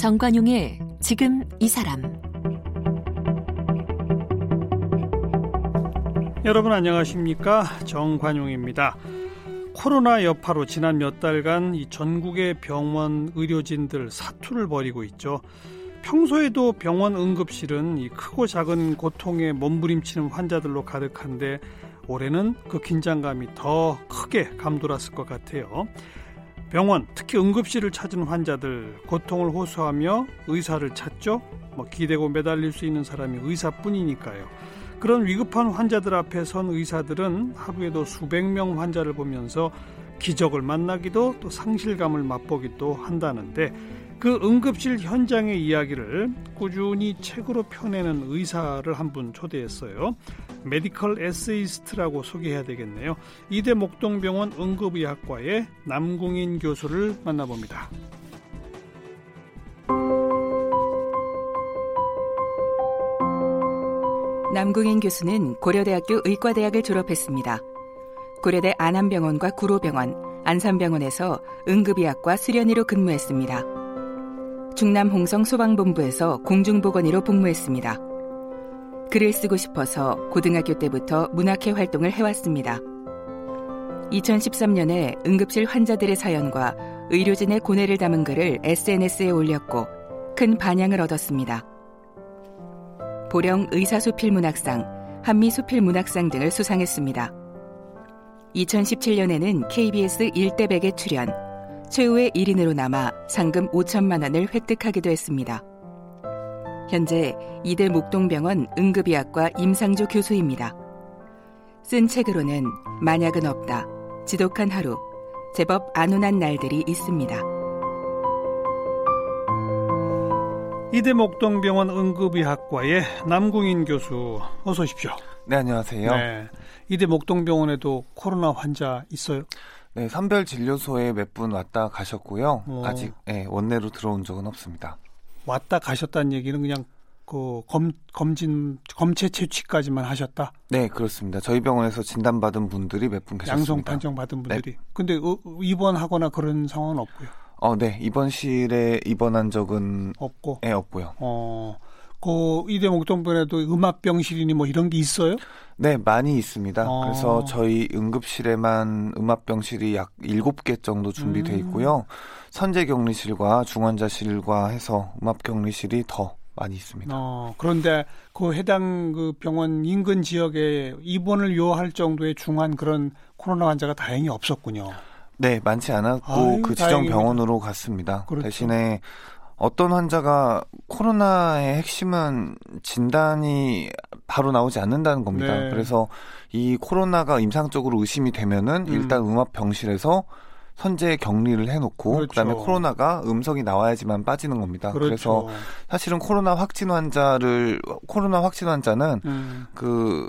정관용의 지금 이 사람 여러분 안녕하십니까 정관용입니다. 코로나 여파로 지난 몇 달간 이 전국의 병원 의료진들 사투를 벌이고 있죠. 평소에도 병원 응급실은 이 크고 작은 고통에 몸부림치는 환자들로 가득한데 올해는 그 긴장감이 더 크게 감돌았을 것 같아요. 병원, 특히 응급실을 찾은 환자들 고통을 호소하며 의사를 찾죠. 뭐 기대고 매달릴 수 있는 사람이 의사뿐이니까요. 그런 위급한 환자들 앞에 선 의사들은 하루에도 수백 명 환자를 보면서 기적을 만나기도 또 상실감을 맛보기도 한다는데 그 응급실 현장의 이야기를 꾸준히 책으로 펴내는 의사를 한 분 초대했어요. medical 에세이스트라고 소개해야 되겠네요. 이대 목동병원 응급의학과의 남궁인 교수를 만나봅니다. 남궁인 교수는 고려대학교 의과대학을 졸업했습니다. 고려대 안암병원과 구로병원, 안산병원에서 응급의학과 수련의로 근무했습니다. 중남 홍성 소방본부에서 공중보건의로 복무했습니다. 글을 쓰고 싶어서 고등학교 때부터 문학회 활동을 해왔습니다. 2013년에 응급실 환자들의 사연과 의료진의 고뇌를 담은 글을 SNS에 올렸고 큰 반향을 얻었습니다. 보령 의사수필문학상, 한미수필문학상 등을 수상했습니다. 2017년에는 KBS 일대백에 출연, 최후의 1인으로 남아 상금 5천만 원을 획득하기도 했습니다. 현재 이대 목동병원 응급의학과 임상조 교수입니다. 쓴 책으로는 만약은 없다, 지독한 하루, 제법 안온한 날들이 있습니다. 이대 목동병원 응급의학과의 남궁인 교수 어서 오십시오. 네, 안녕하세요. 네. 이대 목동병원에도 코로나 환자 있어요? 네, 선별 진료소에 몇 분 왔다 가셨고요. 어. 아직 네, 원내로 들어온 적은 없습니다. 왔다 가셨다는 얘기는 그냥 그 검, 검진 검체 채취까지만 하셨다? 네, 그렇습니다. 저희 병원에서 진단받은 분들이 몇 분 계셨습니다. 양성 판정 받은 분들이. 네. 근데 어, 입원하거나 그런 상황은 없고요. 어, 네. 입원실에 입원한 적은 없고. 네, 없고요. 어. 그 이대 목동병원에도 음압병실이니 뭐 이런 게 있어요? 네, 많이 있습니다. 어. 그래서 저희 응급실에만 음압병실이 약 7개 정도 준비돼 음. 있고요. 선제 격리실과 중환자실과 해서 음압 격리실이 더 많이 있습니다. 어, 그런데 그 해당 그 병원 인근 지역에 입원을 요할 정도의 중한 그런 코로나 환자가 다행히 없었군요. 네, 많지 않았고 아유, 그 지정 다행입니다. 병원으로 갔습니다. 그렇죠. 대신에 어떤 환자가 코로나의 핵심은 진단이 바로 나오지 않는다는 겁니다. 네. 그래서 이 코로나가 임상적으로 의심이 되면은 음. 일단 음압 병실에서 선제 격리를 해놓고 그렇죠. 그다음에 코로나가 음성이 나와야지만 빠지는 겁니다. 그렇죠. 그래서 사실은 코로나 확진 환자를 코로나 확진 환자는 음. 그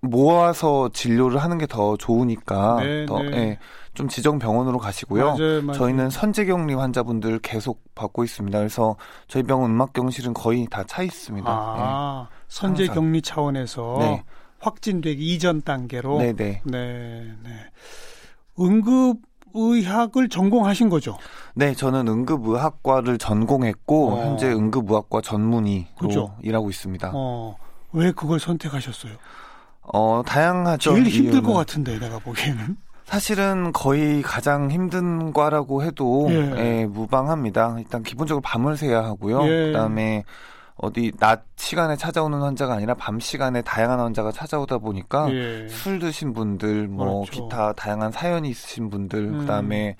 모아서 진료를 하는 게 더 좋으니까 네, 더 네. 예, 좀 지정 병원으로 가시고요. 맞아요, 맞아요. 저희는 선제격리 환자분들 계속 받고 있습니다. 그래서 저희 병원 음악경실은 거의 다 차 있습니다. 아, 네. 선제격리 차원에서 네. 확진되기 이전 단계로. 네네. 네. 네, 네. 응급 의학을 전공하신 거죠? 네, 저는 응급의학과를 전공했고 어. 현재 응급의학과 전문의로 그렇죠? 일하고 있습니다. 어, 왜 그걸 선택하셨어요? 어, 다양하죠. 제일 힘들. 것 같은데 내가 보기에는. 사실은 거의 가장 힘든 과라고 해도 예. 예, 무방합니다. 일단 기본적으로 밤을 새야 하고요. 예. 그다음에 어디 낮 시간에 찾아오는 환자가 아니라 밤 시간에 다양한 환자가 찾아오다 보니까 예. 술 드신 분들, 뭐 그렇죠. 기타 다양한 사연이 있으신 분들, 음. 그다음에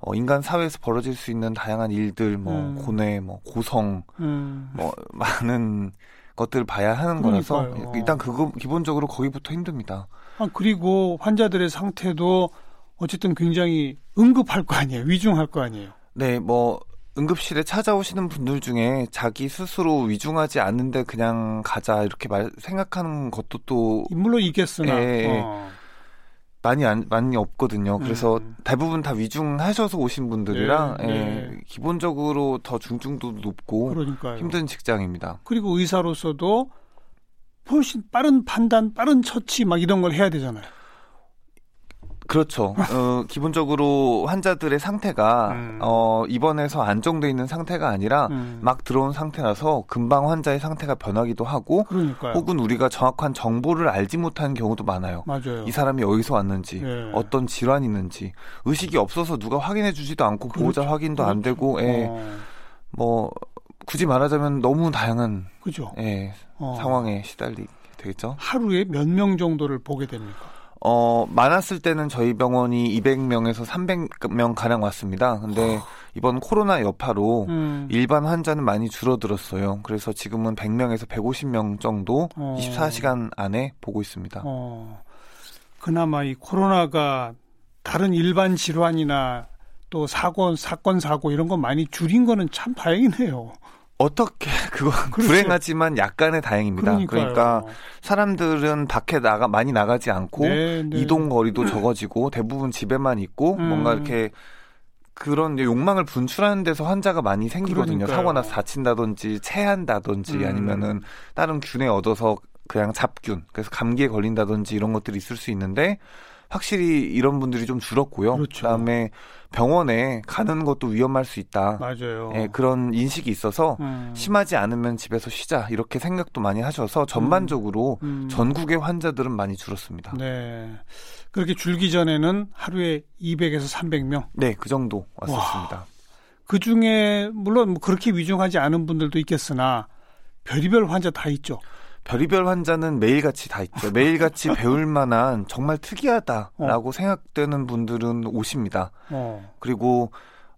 어, 인간 사회에서 벌어질 수 있는 다양한 일들, 뭐 음. 고뇌, 뭐 고성, 음. 뭐 많은 것들을 봐야 하는 거라서 그러니까요. 일단 그거 기본적으로 거기부터 힘듭니다. 아, 그리고 환자들의 상태도 어쨌든 굉장히 응급할 거 아니에요. 위중할 거 아니에요. 네, 뭐 응급실에 찾아오시는 분들 중에 자기 스스로 위중하지 않는데 그냥 가자 이렇게 말 생각하는 것도 또 물론 있겠으나 예, 어. 많이 안, 많이 없거든요. 그래서 음. 대부분 다 위중하셔서 오신 분들이라 네, 예, 네. 기본적으로 더 중증도 높고 그러니까요. 힘든 직장입니다. 그리고 의사로서도 훨씬 빠른 판단, 빠른 처치 막 이런 걸 해야 되잖아요. 그렇죠. 어, 기본적으로 환자들의 상태가 음. 어, 입원해서 안정돼 있는 상태가 아니라 음. 막 들어온 상태라서 금방 환자의 상태가 변하기도 하고 그러니까요. 혹은 우리가 정확한 정보를 알지 못하는 경우도 많아요. 맞아요. 이 사람이 어디서 왔는지 예. 어떤 질환이 있는지 의식이 없어서 누가 확인해 주지도 않고 그렇죠. 보호자 확인도 그렇죠. 안 되고 예. 어. 뭐 굳이 말하자면 너무 다양한 그죠. 예, 어. 상황에 시달리게 되겠죠. 하루에 몇 명 정도를 보게 됩니까? 어, 많았을 때는 저희 병원이 200명에서 300명 가량 왔습니다. 근데 어. 이번 코로나 여파로 음. 일반 환자는 많이 줄어들었어요. 그래서 지금은 100명에서 150명 정도 어. 24시간 안에 보고 있습니다. 어. 그나마 이 코로나가 다른 일반 질환이나 또 사건, 사건, 사고 이런 거 많이 줄인 거는 참 다행이네요. 어떻게 그거 그렇죠. 불행하지만 약간의 다행입니다. 그러니까요. 그러니까 사람들은 밖에 나가 많이 나가지 않고 네, 네. 이동 거리도 적어지고 대부분 집에만 있고 음. 뭔가 이렇게 그런 욕망을 분출하는 데서 환자가 많이 생기거든요. 그러니까요. 사고 나서 다친다든지 체한다든지 음. 아니면은 다른 균에 얻어서 그냥 잡균 그래서 감기에 걸린다든지 이런 것들이 있을 수 있는데 확실히 이런 분들이 좀 줄었고요. 그렇죠. 그다음에 병원에 가는 것도 위험할 수 있다. 맞아요. 예, 그런 인식이 있어서 음. 심하지 않으면 집에서 쉬자 이렇게 생각도 많이 하셔서 전반적으로 음. 음. 전국의 환자들은 많이 줄었습니다. 네. 그렇게 줄기 전에는 하루에 200에서 300명. 네, 그 정도 왔었습니다. 와. 그 중에 물론 뭐 그렇게 위중하지 않은 분들도 있겠으나 별의별 환자 다 있죠. 별의별 환자는 매일같이 다 있죠. 매일같이 배울 만한 정말 특이하다라고 어. 생각되는 분들은 오십니다. 어. 그리고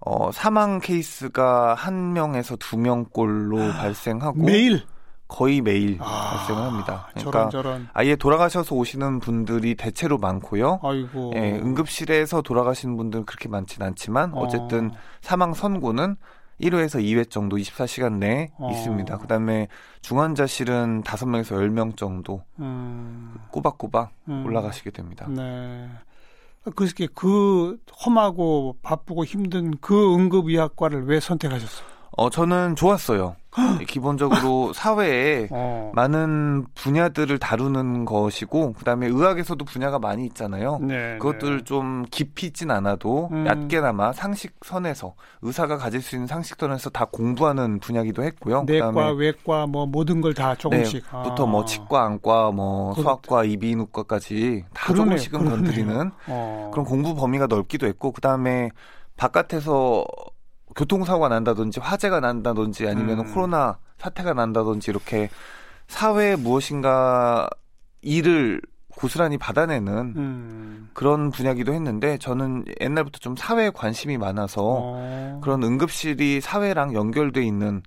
어, 사망 케이스가 한 명에서 두 명꼴로 아, 발생하고 매일 거의 매일 아, 발생을 합니다. 그러니까 저런, 저런. 아예 돌아가셔서 오시는 분들이 대체로 많고요. 아이고. 예, 응급실에서 돌아가시는 분들은 그렇게 많지는 않지만 어. 어쨌든 사망 선고는 1회에서 2회 정도 24시간 내에 어. 있습니다. 그다음에 중환자실은 5명에서 10명 정도 음. 꼬박꼬박 음. 올라가시게 됩니다. 네. 그렇게 그 험하고 바쁘고 힘든 그 응급의학과를 왜 선택하셨어요? 어, 저는 좋았어요. 기본적으로 사회에 어. 많은 분야들을 다루는 것이고 그다음에 의학에서도 분야가 많이 있잖아요. 네, 그것들 네. 좀 깊이 있진 않아도 음. 얕게나마 상식선에서 의사가 가질 수 있는 상식선에서 다 공부하는 분야기도 했고요. 내과, 외과 뭐 모든 걸 다 조금씩. 네, 부터 뭐 아. 치과, 안과, 뭐 그렇... 소아과, 이비인후과까지 다 그러네, 조금씩은 그러네요. 건드리는 어. 그런 공부 범위가 넓기도 했고 그다음에 바깥에서 교통사고가 난다든지 화재가 난다든지 아니면 음. 코로나 사태가 난다든지 이렇게 사회에 무엇인가 일을 고스란히 받아내는 음. 그런 분야기도 했는데 저는 옛날부터 좀 사회에 관심이 많아서 어. 그런 응급실이 사회랑 연결돼 있는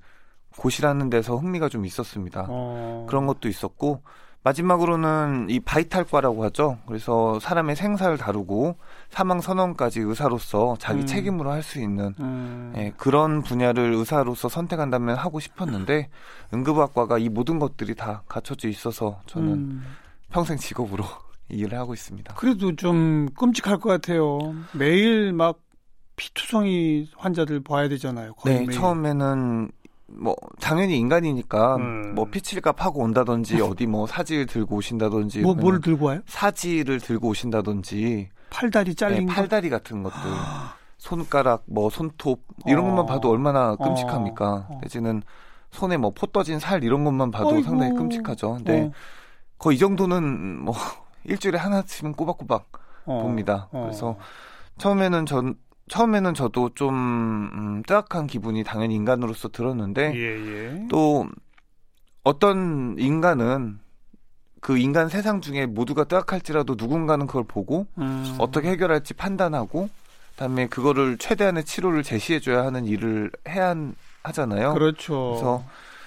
곳이라는 데서 흥미가 좀 있었습니다. 어. 그런 것도 있었고 마지막으로는 이 바이탈과라고 하죠. 그래서 사람의 생사를 다루고 사망 선언까지 의사로서 자기 음. 책임으로 할 수 있는 음. 예, 그런 분야를 의사로서 선택한다면 하고 싶었는데 응급학과가 이 모든 것들이 다 갖춰져 있어서 저는 음. 평생 직업으로 일을 하고 있습니다. 그래도 좀 끔찍할 것 같아요. 매일 막 피투성이 환자들 봐야 되잖아요. 네, 매일. 처음에는 뭐 당연히 인간이니까 음. 뭐 피칠값 하고 온다든지 어디 뭐 사지를 들고 오신다든지 뭐뭘 들고 와요? 사지를 들고 오신다든지 팔다리 잘린 네, 팔다리 같은 것들 손가락 뭐 손톱 이런 어. 것만 봐도 얼마나 끔찍합니까? 어. 내지는 손에 뭐 포 떠진 살 이런 것만 봐도 어이구. 상당히 끔찍하죠. 근데 어. 거의 이 정도는 뭐 일주일에 하나씩은 꼬박꼬박 어. 봅니다. 어. 그래서 처음에는 전 처음에는 저도 좀 음, 뜨악한 기분이 당연히 인간으로서 들었는데 예, 예. 또 어떤 인간은 그 인간 세상 중에 모두가 뜨악할지라도 누군가는 그걸 보고 음. 어떻게 해결할지 판단하고 그다음에 그거를 최대한의 치료를 제시해줘야 하는 일을 해야 하잖아요. 그렇죠. 그래서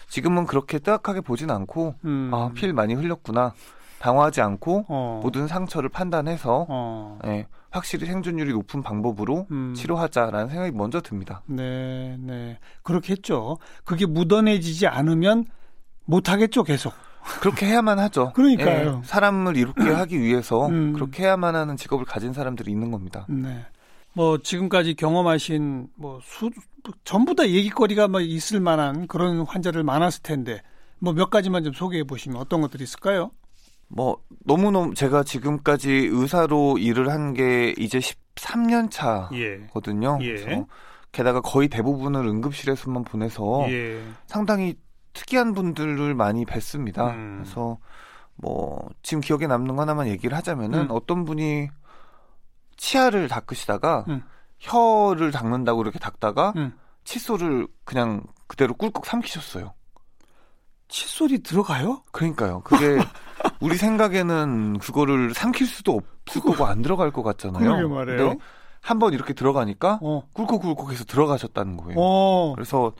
지금은 그렇게 뜨악하게 보진 않고 음. 아, 필 많이 흘렸구나. 당황하지 않고 어. 모든 상처를 판단해서 어. 예, 확실히 생존율이 높은 방법으로 음. 치료하자라는 생각이 먼저 듭니다. 네, 네. 그렇겠죠. 그게 묻어내지지 않으면 못하겠죠, 계속. 그렇게 해야만 하죠. 그러니까요. 예, 사람을 이롭게 하기 위해서 음. 그렇게 해야만 하는 직업을 가진 사람들이 있는 겁니다. 네. 뭐 지금까지 경험하신 뭐 수, 전부 다 얘기거리가 뭐 있을 만한 그런 환자를 많았을 텐데 뭐 몇 가지만 좀 소개해 보시면 어떤 것들이 있을까요? 뭐 너무너무 제가 지금까지 의사로 일을 한 게 이제 13년 차거든요. 예. 그래서 게다가 거의 대부분을 응급실에서만 보내서 예. 상당히 특이한 분들을 많이 뵀습니다. 음. 그래서 뭐 지금 기억에 남는 거 하나만 얘기를 하자면은 음. 어떤 분이 치아를 닦으시다가 음. 혀를 닦는다고 이렇게 닦다가 음. 칫솔을 그냥 그대로 꿀꺽 삼키셨어요. 칫솔이 들어가요? 그러니까요. 그게 우리 생각에는 그거를 삼킬 수도 없을 거고 안 들어갈 것 같잖아요. 그러게 말이에요. 한번 이렇게 들어가니까 어. 꿀꺽꿀꺽해서 들어가셨다는 거예요. 어. 그래서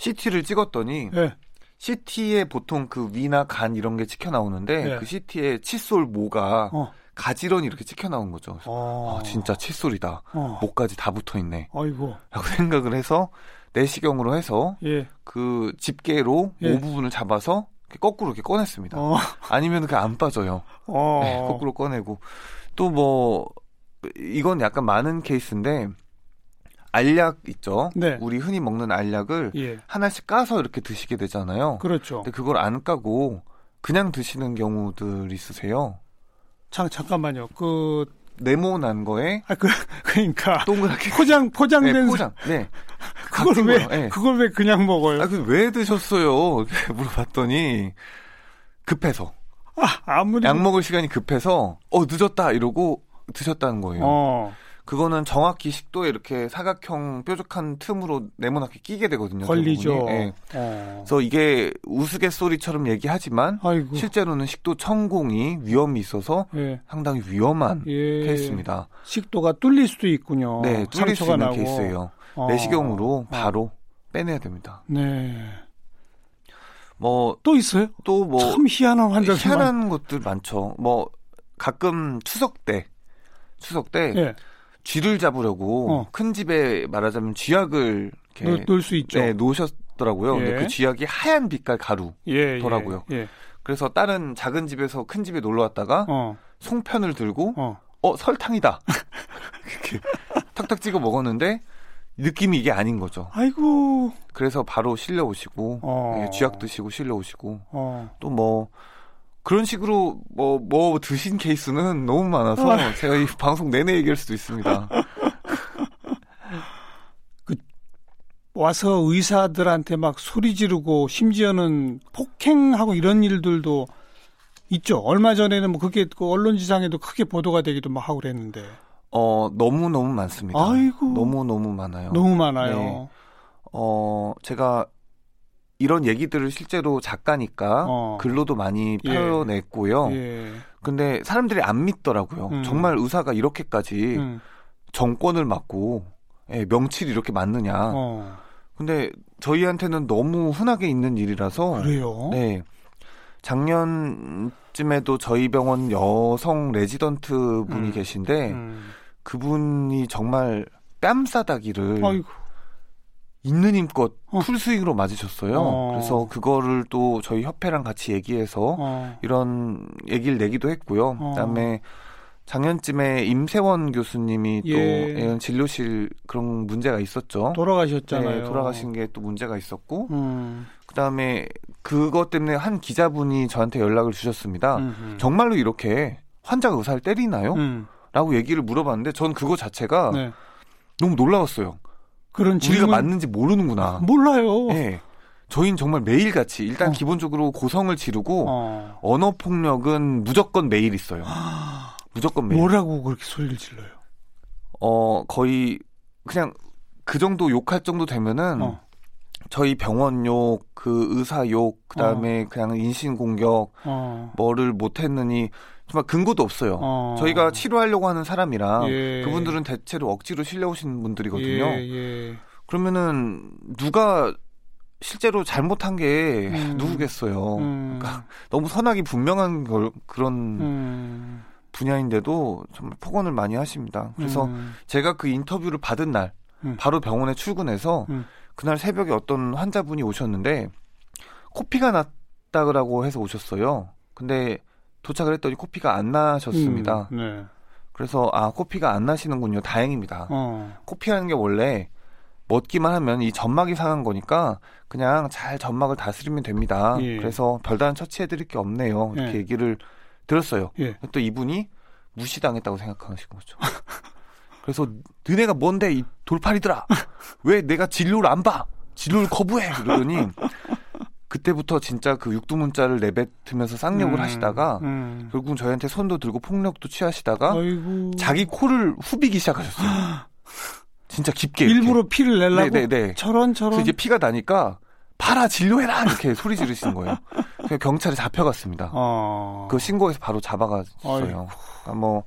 CT를 찍었더니 네. CT에 보통 그 위나 간 이런 게 찍혀 나오는데 네. 그 CT에 칫솔 모가 어. 가지런히 이렇게 찍혀 나온 거죠. 그래서 어. 아, 진짜 칫솔이다. 어. 목까지 다 붙어 있네. 아이고. 라고 생각을 해서 내시경으로 해서 예. 그 집게로 예. 모 부분을 잡아서 거꾸로 이렇게 꺼냈습니다. 어. 아니면 그게 안 빠져요. 어. 네, 거꾸로 꺼내고 또 뭐 이건 약간 많은 케이스인데 알약 있죠. 네. 우리 흔히 먹는 알약을 예. 하나씩 까서 이렇게 드시게 되잖아요. 그렇죠. 근데 그걸 안 까고 그냥 드시는 경우들 있으세요. 잠, 잠깐만요. 그 네모난 거에 아, 그, 그러니까 동그랗게 포장 포장된 네, 포장. 네. 그걸 왜 네. 그걸 왜 그냥 먹어요? 아, 그왜 드셨어요? 물어봤더니 급해서. 아, 아무리 약 먹을 시간이 급해서 어 늦었다 이러고 드셨다는 거예요. 어. 그거는 정확히 식도에 이렇게 사각형 뾰족한 틈으로 네모나게 끼게 되거든요. 걸리죠. 네. 어. 그래서 이게 우스갯소리처럼 얘기하지만 아이고. 실제로는 식도 천공이 위험이 있어서 예. 상당히 위험한 예. 케이스입니다. 식도가 뚫릴 수도 있군요. 네, 뚫릴 수 있는 나고. 케이스예요. 어. 내시경으로 어. 바로 빼내야 됩니다. 네. 뭐 또 있어요? 또 뭐 참 희한한 환자 희한한 것들 많죠. 뭐 가끔 추석 때 추석 때 예. 쥐를 잡으려고 어. 큰 집에 말하자면 쥐약을 이렇게 놓을 수 있죠. 네, 놓으셨더라고요. 예. 근데 그 쥐약이 하얀 빛깔 가루더라고요. 예, 예. 그래서 다른 작은 집에서 큰 집에 놀러 왔다가 어. 송편을 들고 어, 어 설탕이다. 이렇게 탁탁 찍어 먹었는데 느낌이 이게 아닌 거죠. 아이고. 그래서 바로 실려 오시고 어. 예, 쥐약 드시고 실려 오시고 어. 또뭐 그런 식으로 뭐, 뭐 드신 케이스는 너무 많아서 아. 제가 이 방송 내내 얘기할 수도 있습니다. 그, 와서 의사들한테 막 소리 지르고 심지어는 폭행하고 이런 일들도 있죠. 얼마 전에는 뭐 그게 그 언론지상에도 크게 보도가 되기도 막 하고 그랬는데. 어, 너무너무 많습니다. 아이고. 너무너무 많아요. 너무 많아요. 네. 어, 제가 이런 얘기들을 실제로 작가니까 어. 글로도 많이 예. 표현했고요. 예. 근데 사람들이 안 믿더라고요. 음. 정말 의사가 이렇게까지 음. 정권을 맞고 예, 명치를 이렇게 맞느냐. 어. 근데 저희한테는 너무 흔하게 있는 일이라서 그래요. 네. 작년쯤에도 저희 병원 여성 레지던트 분이 음. 계신데 음. 그분이 정말 뺨 싸다기를 아이고. 있는 힘껏 어. 풀 스윙으로 맞으셨어요. 어. 그래서 그거를 또 저희 협회랑 같이 얘기해서 어. 이런 얘기를 내기도 했고요. 어. 그다음에 작년쯤에 임세원 교수님이 예. 또 진료실 그런 문제가 있었죠. 돌아가셨잖아요. 네, 돌아가신 게 또 문제가 있었고, 음. 그 다음에 그것 때문에 한 기자분이 저한테 연락을 주셨습니다. 음흠. 정말로 이렇게 환자가 의사를 때리나요? 음. 라고 얘기를 물어봤는데 전 그거 자체가 네. 너무 놀라웠어요. 그런 우리가 질문... 맞는지 모르는구나. 몰라요. 네. 저희는 정말 매일 같이 일단 어. 기본적으로 고성을 지르고 어. 언어 폭력은 무조건 매일 있어요. 무조건 매일. 뭐라고 그렇게 소리를 질러요? 어 거의 그냥 그 정도 욕할 정도 되면은 어. 저희 병원 욕, 그 의사 욕, 그다음에 어. 그냥 인신 공격, 어. 뭐를 못했느니 정말 근거도 없어요. 어. 저희가 치료하려고 하는 사람이랑 예. 그분들은 대체로 억지로 실려오신 분들이거든요. 예, 예. 그러면은 누가 실제로 잘못한 게 음. 누구겠어요. 음. 그러니까 너무 선악이 분명한 걸, 그런 음. 분야인데도 정말 폭언을 많이 하십니다. 그래서 음. 제가 그 인터뷰를 받은 날 음. 바로 병원에 출근해서 음. 그날 새벽에 어떤 환자분이 오셨는데 코피가 났다고 해서 오셨어요. 근데 도착을 했더니 코피가 안 나셨습니다. 음, 네. 그래서 아 코피가 안 나시는군요. 다행입니다. 어. 코피하는 게 원래 먹기만 하면 이 점막이 상한 거니까 그냥 잘 점막을 다스리면 됩니다. 예. 그래서 별다른 처치해드릴 게 없네요. 이렇게 예. 얘기를 들었어요. 예. 또 이분이 무시당했다고 생각하신 거죠. 그래서 너네가 뭔데 이 돌팔이들아 왜 내가 진료를 안 봐? 진료를 거부해 그러더니 그때부터 진짜 그 육두문자를 내뱉으면서 쌍욕을 음, 하시다가 음. 결국 저희한테 손도 들고 폭력도 취하시다가 아이고. 자기 코를 후비기 시작하셨어요. 진짜 깊게 일부러 이렇게. 피를 내려고 네네네. 저런 저런 그래서 이제 피가 나니까 봐라 진료해라 이렇게 소리 지르시는 거예요. 그래서 경찰에 잡혀갔습니다. 어... 그 신고해서 바로 잡아갔어요. 그러니까 뭐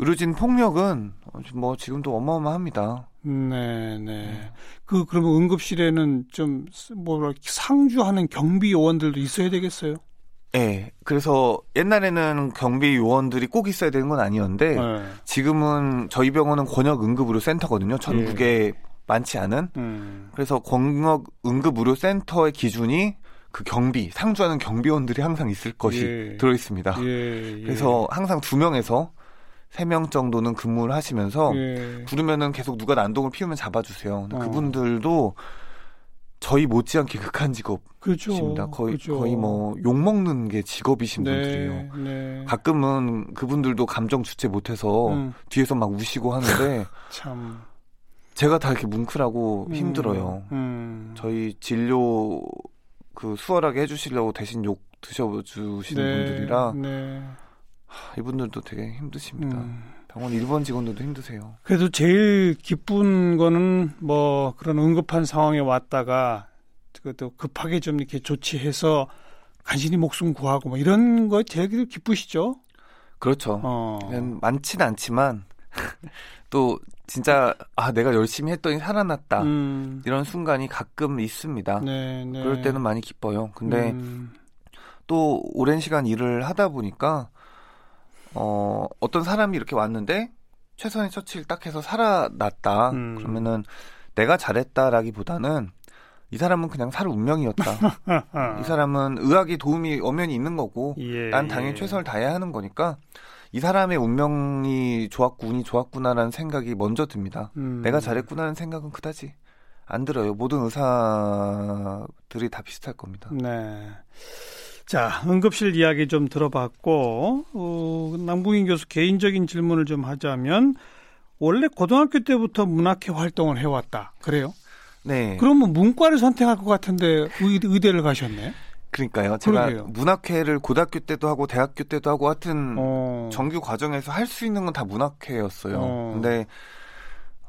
의료진 폭력은 뭐 지금도 어마어마합니다. 네, 네. 그 그러면 응급실에는 좀 뭐랄 상주하는 경비 요원들도 있어야 되겠어요? 네. 그래서 옛날에는 경비 요원들이 꼭 있어야 되는 건 아니었는데 네. 지금은 저희 병원은 권역 응급 의료 센터거든요. 전국에 예. 많지 않은. 음. 그래서 권역 응급 의료 센터의 기준이 그 경비 상주하는 경비원들이 항상 있을 것이 예. 들어 있습니다. 예, 예. 그래서 항상 두 명에서 3명 정도는 근무를 하시면서 예. 부르면은 계속 누가 난동을 피우면 잡아주세요. 어. 그분들도 저희 못지않게 극한 직업입니다. 그렇죠. 거의 그렇죠. 거의 뭐 욕 먹는 게 직업이신 네, 분들이에요. 네. 가끔은 그분들도 감정 주체 못해서 음. 뒤에서 막 우시고 하는데 참 제가 다 이렇게 뭉클하고 음. 힘들어요. 음. 저희 진료 그 수월하게 해주시려고 대신 욕 드셔주시는 네, 분들이라 네. 이분들도 되게 힘드십니다. 음. 병원 일본 직원들도 힘드세요. 그래도 제일 기쁜 거는 뭐 그런 응급한 상황에 왔다가 그것도 급하게 좀 이렇게 조치해서 간신히 목숨 구하고 뭐 이런 거 제일 기쁘시죠? 그렇죠. 어. 많지는 않지만 또 진짜 아 내가 열심히 했더니 살아났다 음. 이런 순간이 가끔 있습니다. 네, 네. 그럴 때는 많이 기뻐요. 근데 음. 또 오랜 시간 일을 하다 보니까 어, 어떤 사람이 이렇게 왔는데 최선의 처치를 딱 해서 살아났다. 음. 그러면은 내가 잘했다라기보다는 이 사람은 그냥 살 운명이었다. 이 사람은 의학이 도움이 엄연히 있는 거고 예, 난 당연히 예. 최선을 다해야 하는 거니까 이 사람의 운명이 좋았고 운이 좋았구나라는 생각이 먼저 듭니다. 음. 내가 잘했구나라는 생각은 그다지 안 들어요. 모든 의사들이 다 비슷할 겁니다. 네. 자, 응급실 이야기 좀 들어봤고, 어, 남궁인 교수 개인적인 질문을 좀 하자면, 원래 고등학교 때부터 문학회 활동을 해왔다. 그래요? 네. 그러면 문과를 선택할 것 같은데 의, 대 를 가셨네? 그러니까요. 제가 그러게요. 문학회를 고등학교 때도 하고 대학교 때도 하고 하여튼 어. 정규 과정에서 할 수 있는 건 다 문학회였어요. 어. 근데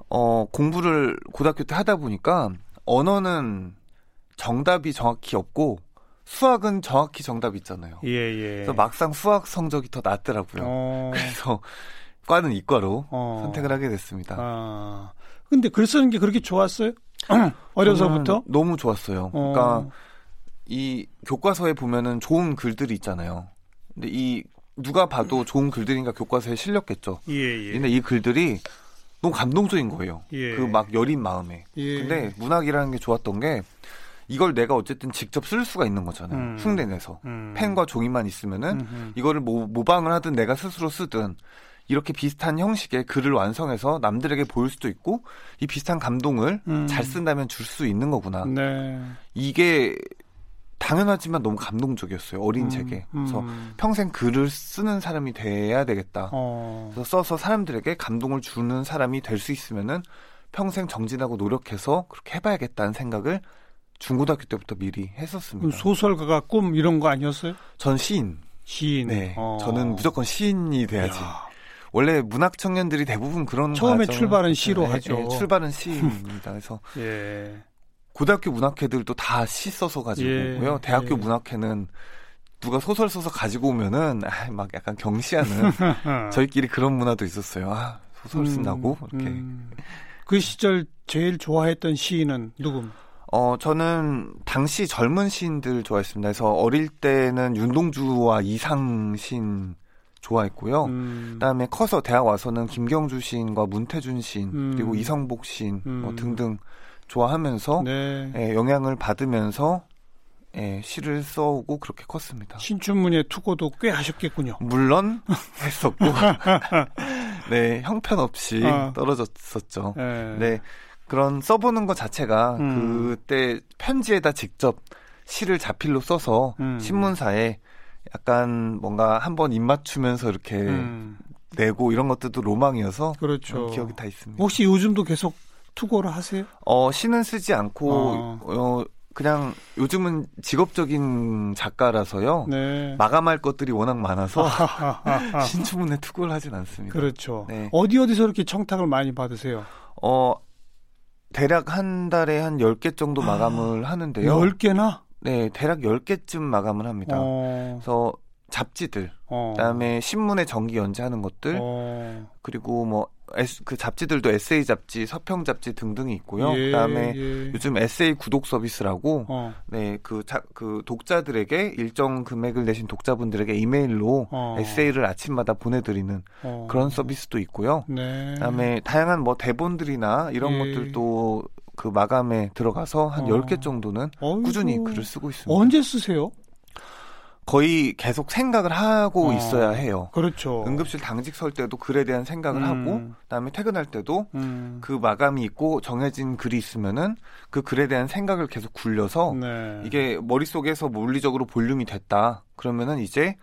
어, 공부를 고등학교 때 하다 보니까 언어는 정답이 정확히 없고 수학은 정확히 정답 있잖아요. 예, 예. 그래서 막상 수학 성적이 더 낮더라고요. 어... 그래서 과는 이과로 어... 선택을 하게 됐습니다. 아. 근데 글 쓰는 게 그렇게 좋았어요? 어려서부터? 너무 좋았어요. 어... 그러니까 이 교과서에 보면은 좋은 글들이 있잖아요. 근데 이 누가 봐도 좋은 글들인가 교과서에 실렸겠죠. 예, 예. 근데 이 글들이 너무 감동적인 거예요. 예. 그막 여린 마음에. 예. 근데 문학이라는 게 좋았던 게 이걸 내가 어쨌든 직접 쓸 수가 있는 거잖아요. 음. 흉내 내서. 음. 펜과 종이만 있으면은 음흠. 이거를 모, 모방을 하든 내가 스스로 쓰든 이렇게 비슷한 형식의 글을 완성해서 남들에게 보일 수도 있고 이 비슷한 감동을 음. 잘 쓴다면 줄 수 있는 거구나. 네. 이게 당연하지만 너무 감동적이었어요. 어린 음, 제게. 그래서 음. 평생 글을 쓰는 사람이 돼야 되겠다. 어. 그래서 써서 사람들에게 감동을 주는 사람이 될 수 있으면은 평생 정진하고 노력해서 그렇게 해봐야겠다는 생각을 중고등학교 때부터 미리 했었습니다. 소설가가 꿈 이런 거 아니었어요? 전 시인. 시인. 네. 어. 저는 무조건 시인이 돼야지. 야. 원래 문학 청년들이 대부분 그런 처음에 출발은 시로 네, 하죠. 네, 출발은 시입니다. 그래서 예. 고등학교 문학회들도 다 시 써서 가지고 예. 오고요. 대학교 예. 문학회는 누가 소설 써서 가지고 오면은 아, 막 약간 경시하는 저희끼리 그런 문화도 있었어요. 아, 소설 쓴다고 음, 이렇게. 음. 그 시절 제일 좋아했던 시인은 누구? 어, 저는 당시 젊은 시인들 좋아했습니다. 그래서 어릴 때는 윤동주와 이상신 좋아했고요. 음. 그다음에 커서 대학 와서는 김경주 시인과 문태준 시인 음. 그리고 이성복 시인 뭐 음. 뭐 등등 좋아하면서 네. 예, 영향을 받으면서 예, 시를 써오고 그렇게 컸습니다. 신춘문예 투고도 꽤 하셨겠군요. 물론 했었고, 네 형편없이 어. 떨어졌었죠. 네. 네. 그런 써보는 것 자체가 음. 그때 편지에다 직접 시를 자필로 써서 음. 신문사에 약간 뭔가 한번 입 맞추면서 이렇게 음. 내고 이런 것들도 로망이어서 그렇죠. 기억이 다 있습니다. 혹시 요즘도 계속 투고를 하세요? 어, 시는 쓰지 않고 어. 어 그냥 요즘은 직업적인 작가라서요. 네. 마감할 것들이 워낙 많아서 신춘문에 투고를 하진 않습니다. 그렇죠. 네. 어디 어디서 이렇게 청탁을 많이 받으세요? 어, 대략 한 달에 한 10개 정도 아, 마감을 하는데요. 10개나? 네, 대략 10개쯤 마감을 합니다. 어... 그래서 잡지들, 어... 그다음에 신문에 정기 연재하는 것들, 어... 그리고 뭐 그 잡지들도 에세이 잡지, 서평 잡지 등등이 있고요. 예, 그다음에 예. 요즘 에세이 구독 서비스라고 어. 네, 그, 자, 그 독자들에게 일정 금액을 내신 독자분들에게 이메일로 어. 에세이를 아침마다 보내드리는 어. 그런 서비스도 있고요. 네. 그다음에 다양한 뭐 대본들이나 이런 예. 것들도 그 마감에 들어가서 한 어. 10개 정도는 어이구. 꾸준히 글을 쓰고 있습니다. 언제 쓰세요? 거의 계속 생각을 하고 어, 있어야 해요. 그렇죠. 응급실 당직 설 때도 글에 대한 생각을 음. 하고 그다음에 퇴근할 때도 음. 그 마감이 있고 정해진 글이 있으면은 그 글에 대한 생각을 계속 굴려서 네. 이게 머릿속에서 물리적으로 볼륨이 됐다. 그러면은 이제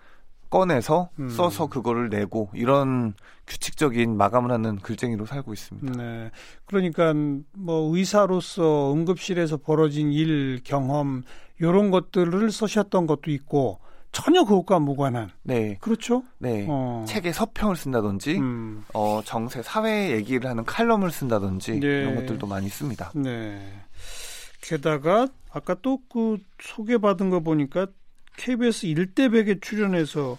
꺼내서 음. 써서 그거를 내고 이런 규칙적인 마감을 하는 글쟁이로 살고 있습니다. 네. 그러니까 뭐 의사로서 응급실에서 벌어진 일 경험 이런 것들을 쓰셨던 것도 있고 전혀 그것과 무관한. 네. 그렇죠? 네. 어. 책에 서평을 쓴다든지, 음. 어, 정세, 사회 얘기를 하는 칼럼을 쓴다든지, 네. 이런 것들도 많이 씁니다. 네. 게다가, 아까 또 그 소개받은 거 보니까 KBS 1대 100에 출연해서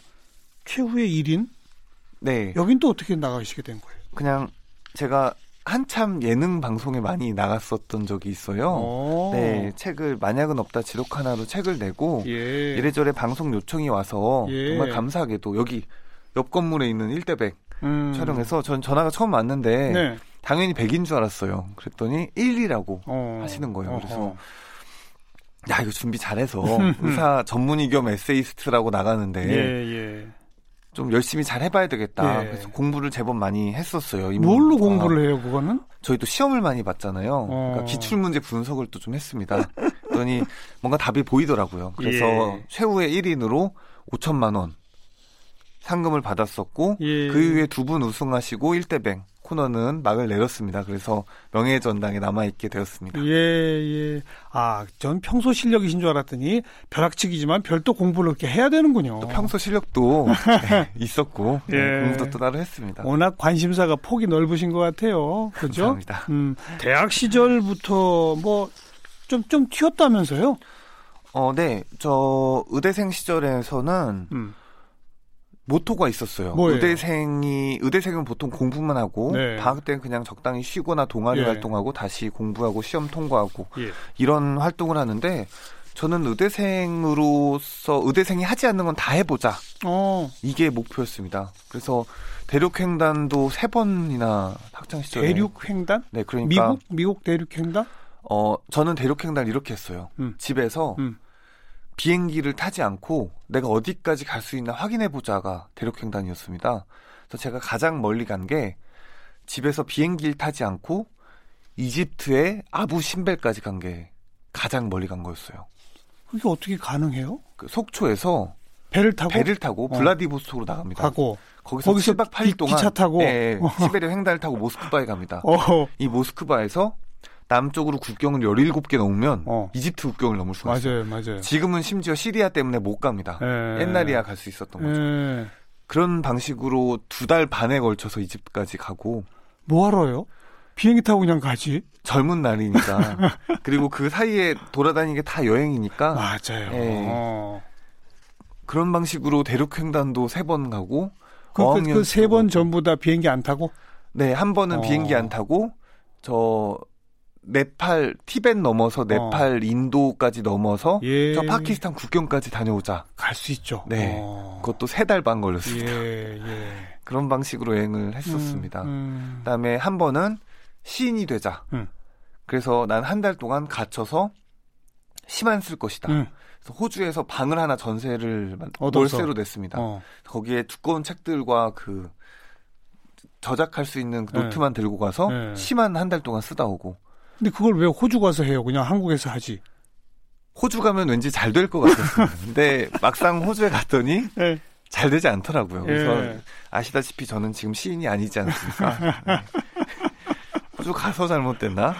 최후의 1인? 네. 여긴 또 어떻게 나가시게 된 거예요? 그냥 제가 한참 예능 방송에 많이 나갔었던 적이 있어요. 오. 네, 책을 만약은 없다 지록 하나로 책을 내고 예. 이래저래 방송 요청이 와서 예. 정말 감사하게도 여기 옆 건물에 있는 1대100 음. 촬영해서 전 전화가 처음 왔는데 네. 당연히 100인 줄 알았어요. 그랬더니 1이라고 어. 하시는 거예요. 그래서 어허. 야 이거 준비 잘해서 의사 전문의 겸 에세이스트라고 나가는데 예, 예. 좀 열심히 잘 해봐야 되겠다. 예. 그래서 공부를 제법 많이 했었어요. 뭘로 공부를 해요, 그거는? 저희도 시험을 많이 봤잖아요. 어. 그러니까 기출 문제 분석을 또 좀 했습니다. 그러니 뭔가 답이 보이더라고요. 그래서 예. 최후의 1인으로 5천만 원 상금을 받았었고 예. 그 이후에 두 분 우승하시고 1대뱅 코너는 막을 내렸습니다. 그래서 명예 전당에 남아 있게 되었습니다. 예, 예. 아, 전 평소 실력이신 줄 알았더니 벼락치기지만 별도 공부를 이렇게 해야 되는군요. 또 평소 실력도 네, 있었고 네, 예. 네, 공부도 또 따로 했습니다. 워낙 관심사가 폭이 넓으신 것 같아요. 그렇죠? 감사합니다. 음, 대학 시절부터 뭐 좀좀 튀었다면서요? 어, 네. 저 의대생 시절에서는 음. 모토가 있었어요. 뭐예요? 의대생이 의대생은 보통 공부만 하고 네. 방학 때는 그냥 적당히 쉬거나 동아리 예. 활동하고 다시 공부하고 시험 통과하고 예. 이런 활동을 하는데 저는 의대생으로서 의대생이 하지 않는 건 다 해보자. 어. 이게 목표였습니다. 그래서 대륙횡단도 세 번이나 학창 시절에 대륙횡단? 네, 그러니까 미국 미국 대륙횡단? 어, 저는 대륙횡단 이렇게 했어요. 음. 집에서 음. 비행기를 타지 않고 내가 어디까지 갈 수 있나 확인해 보자가 대륙횡단이었습니다. 그래서 제가 가장 멀리 간 게 집에서 비행기를 타지 않고 이집트의 아부 신벨까지 간 게 가장 멀리 간 거였어요. 그게 어떻게 가능해요? 그 속초에서 배를 타고 배를 타고 어. 블라디보스토크로 나갑니다. 가고 거기서, 거기서 7박 8일 동안 기차 타고 네, 시베리아 횡단을 타고 모스크바에 갑니다. 어. 이 모스크바에서 남쪽으로 국경을 17개 넘으면 어. 이집트 국경을 넘을 수가 있어요. 맞아요, 맞아요. 지금은 심지어 시리아 때문에 못 갑니다. 에. 예. 옛날이야 갈 수 있었던 거죠. 에. 예. 그런 방식으로 두 달 반에 걸쳐서 이집트까지 가고 뭐 하러요? 비행기 타고 그냥 가지. 젊은 날이니까. 그리고 그 사이에 돌아다니는 게 다 여행이니까. 맞아요. 예. 어. 그런 방식으로 대륙 횡단도 세 번 가고 그 세번 그 전부 다 비행기 안 타고? 네, 한 번은 어. 비행기 안 타고 저 네팔 티벳 넘어서 네팔 어. 인도까지 넘어서 예. 저 파키스탄 국경까지 다녀오자. 갈 수 있죠. 네. 어. 그것도 세 달 반 걸렸습니다. 예, 예. 그런 방식으로 여행을 했었습니다. 음, 음. 그다음에 한 번은 시인이 되자. 음. 그래서 난 한 달 동안 갇혀서 시만 쓸 것이다. 음. 그래서 호주에서 방을 하나 전세를 얻어서. 월세로 냈습니다. 어. 거기에 두꺼운 책들과 그 저작할 수 있는 그 노트만 네. 들고 가서 네. 시만 한 달 동안 쓰다 오고 근데 그걸 왜 호주 가서 해요? 그냥 한국에서 하지. 호주 가면 왠지 잘 될 것 같았어요. 근데 막상 호주에 갔더니 네. 잘 되지 않더라고요. 그래서 예. 아시다시피 저는 지금 시인이 아니지 않습니까? 네. 호주 가서 잘못됐나?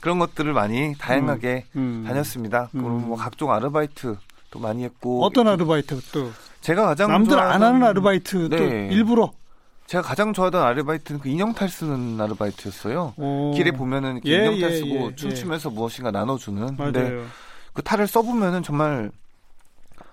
그런 것들을 많이 다양하게 음, 음, 다녔습니다. 음. 그리고 뭐 각종 아르바이트 도 많이 했고 어떤 아르바이트 또 제가 가장 남들 안 하는 아르바이트 네. 또 일부러 제가 가장 좋아하던 아르바이트는 그 인형 탈 쓰는 아르바이트였어요. 오. 길에 보면은 예, 인형탈 예, 쓰고 예, 예. 춤추면서 무엇인가 나눠주는. 맞아요. 근데 그 탈을 써보면은 정말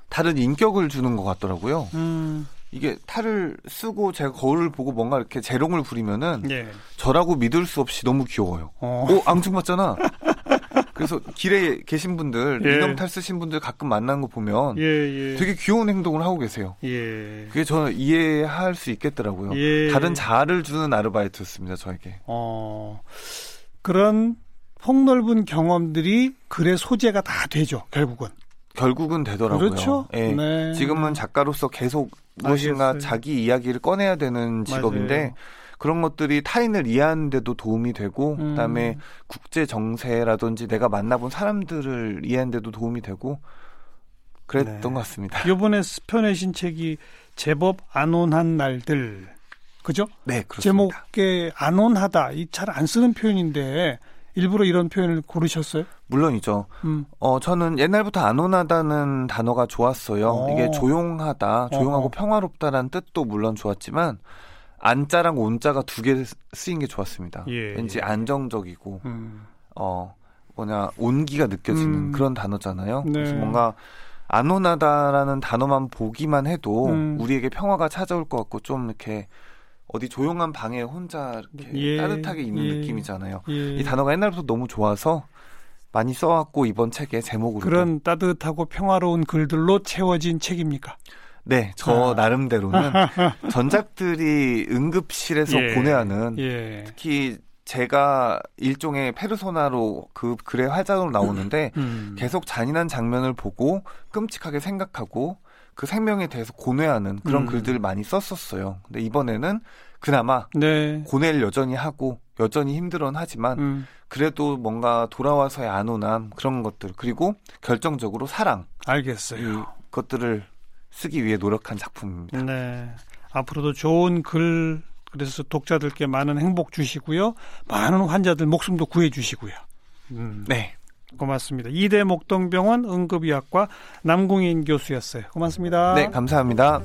다른 인격을 주는 것 같더라고요. 음. 이게 탈을 쓰고 제가 거울을 보고 뭔가 이렇게 재롱을 부리면은 예. 저라고 믿을 수 없이 너무 귀여워요. 어, 어 앙증맞잖아. 그래서 길에 계신 분들 예. 인형탈 쓰신 분들 가끔 만나는 거 보면 예, 예. 되게 귀여운 행동을 하고 계세요. 예. 그게 저는 이해할 수 있겠더라고요. 예. 다른 자아를 주는 아르바이트였습니다 저에게. 어, 그런 폭넓은 경험들이 글의 소재가 다 되죠 결국은. 결국은 되더라고요. 그렇죠. 예. 네. 지금은 작가로서 계속 무엇인가 알겠어요. 자기 이야기를 꺼내야 되는 직업인데 맞아요. 그런 것들이 타인을 이해하는 데도 도움이 되고 음. 그다음에 국제 정세라든지 내가 만나본 사람들을 이해하는 데도 도움이 되고 그랬던 네. 것 같습니다. 이번에 펴내신 책이 제법 안온한 날들 그죠? 네, 그렇습니다. 제목에 안온하다 이 잘 안 쓰는 표현인데 일부러 이런 표현을 고르셨어요? 물론이죠. 음. 어, 저는 옛날부터 안온하다는 단어가 좋았어요. 오. 어. 이게 조용하다, 조용하고 어 평화롭다라는 뜻도 물론 좋았지만 안자랑 온자가 두 개 쓰인 게 좋았습니다. 예, 왠지 예. 안정적이고 음. 어 뭐냐 온기가 느껴지는 음. 그런 단어잖아요. 네. 그래서 뭔가 안온하다라는 단어만 보기만 해도 음. 우리에게 평화가 찾아올 것 같고 좀 이렇게 어디 조용한 방에 혼자 이렇게 예, 따뜻하게 있는 예, 느낌이잖아요. 예. 이 단어가 옛날부터 너무 좋아서 많이 써왔고 이번 책의 제목으로 그런 따뜻하고 평화로운 글들로 채워진 책입니까? 네, 저 아. 나름대로는 전작들이 응급실에서 예. 고뇌하는 예. 특히 제가 일종의 페르소나로 그 글의 화장으로 나오는데 음. 계속 잔인한 장면을 보고 끔찍하게 생각하고 그 생명에 대해서 고뇌하는 그런 음. 글들을 많이 썼었어요. 근데 이번에는 그나마 네. 고뇌를 여전히 하고 여전히 힘들어는 하지만 음. 그래도 뭔가 돌아와서의 안온함 그런 것들 그리고 결정적으로 사랑 알겠어요. 것들을 쓰기 위해 노력한 작품입니다. 네. 앞으로도 좋은 글 그래서 독자들께 많은 행복 주시고요. 많은 환자들 목숨도 구해 주시고요. 음. 네. 고맙습니다. 이대 목동병원 응급의학과 남궁인 교수였어요. 고맙습니다. 네, 감사합니다.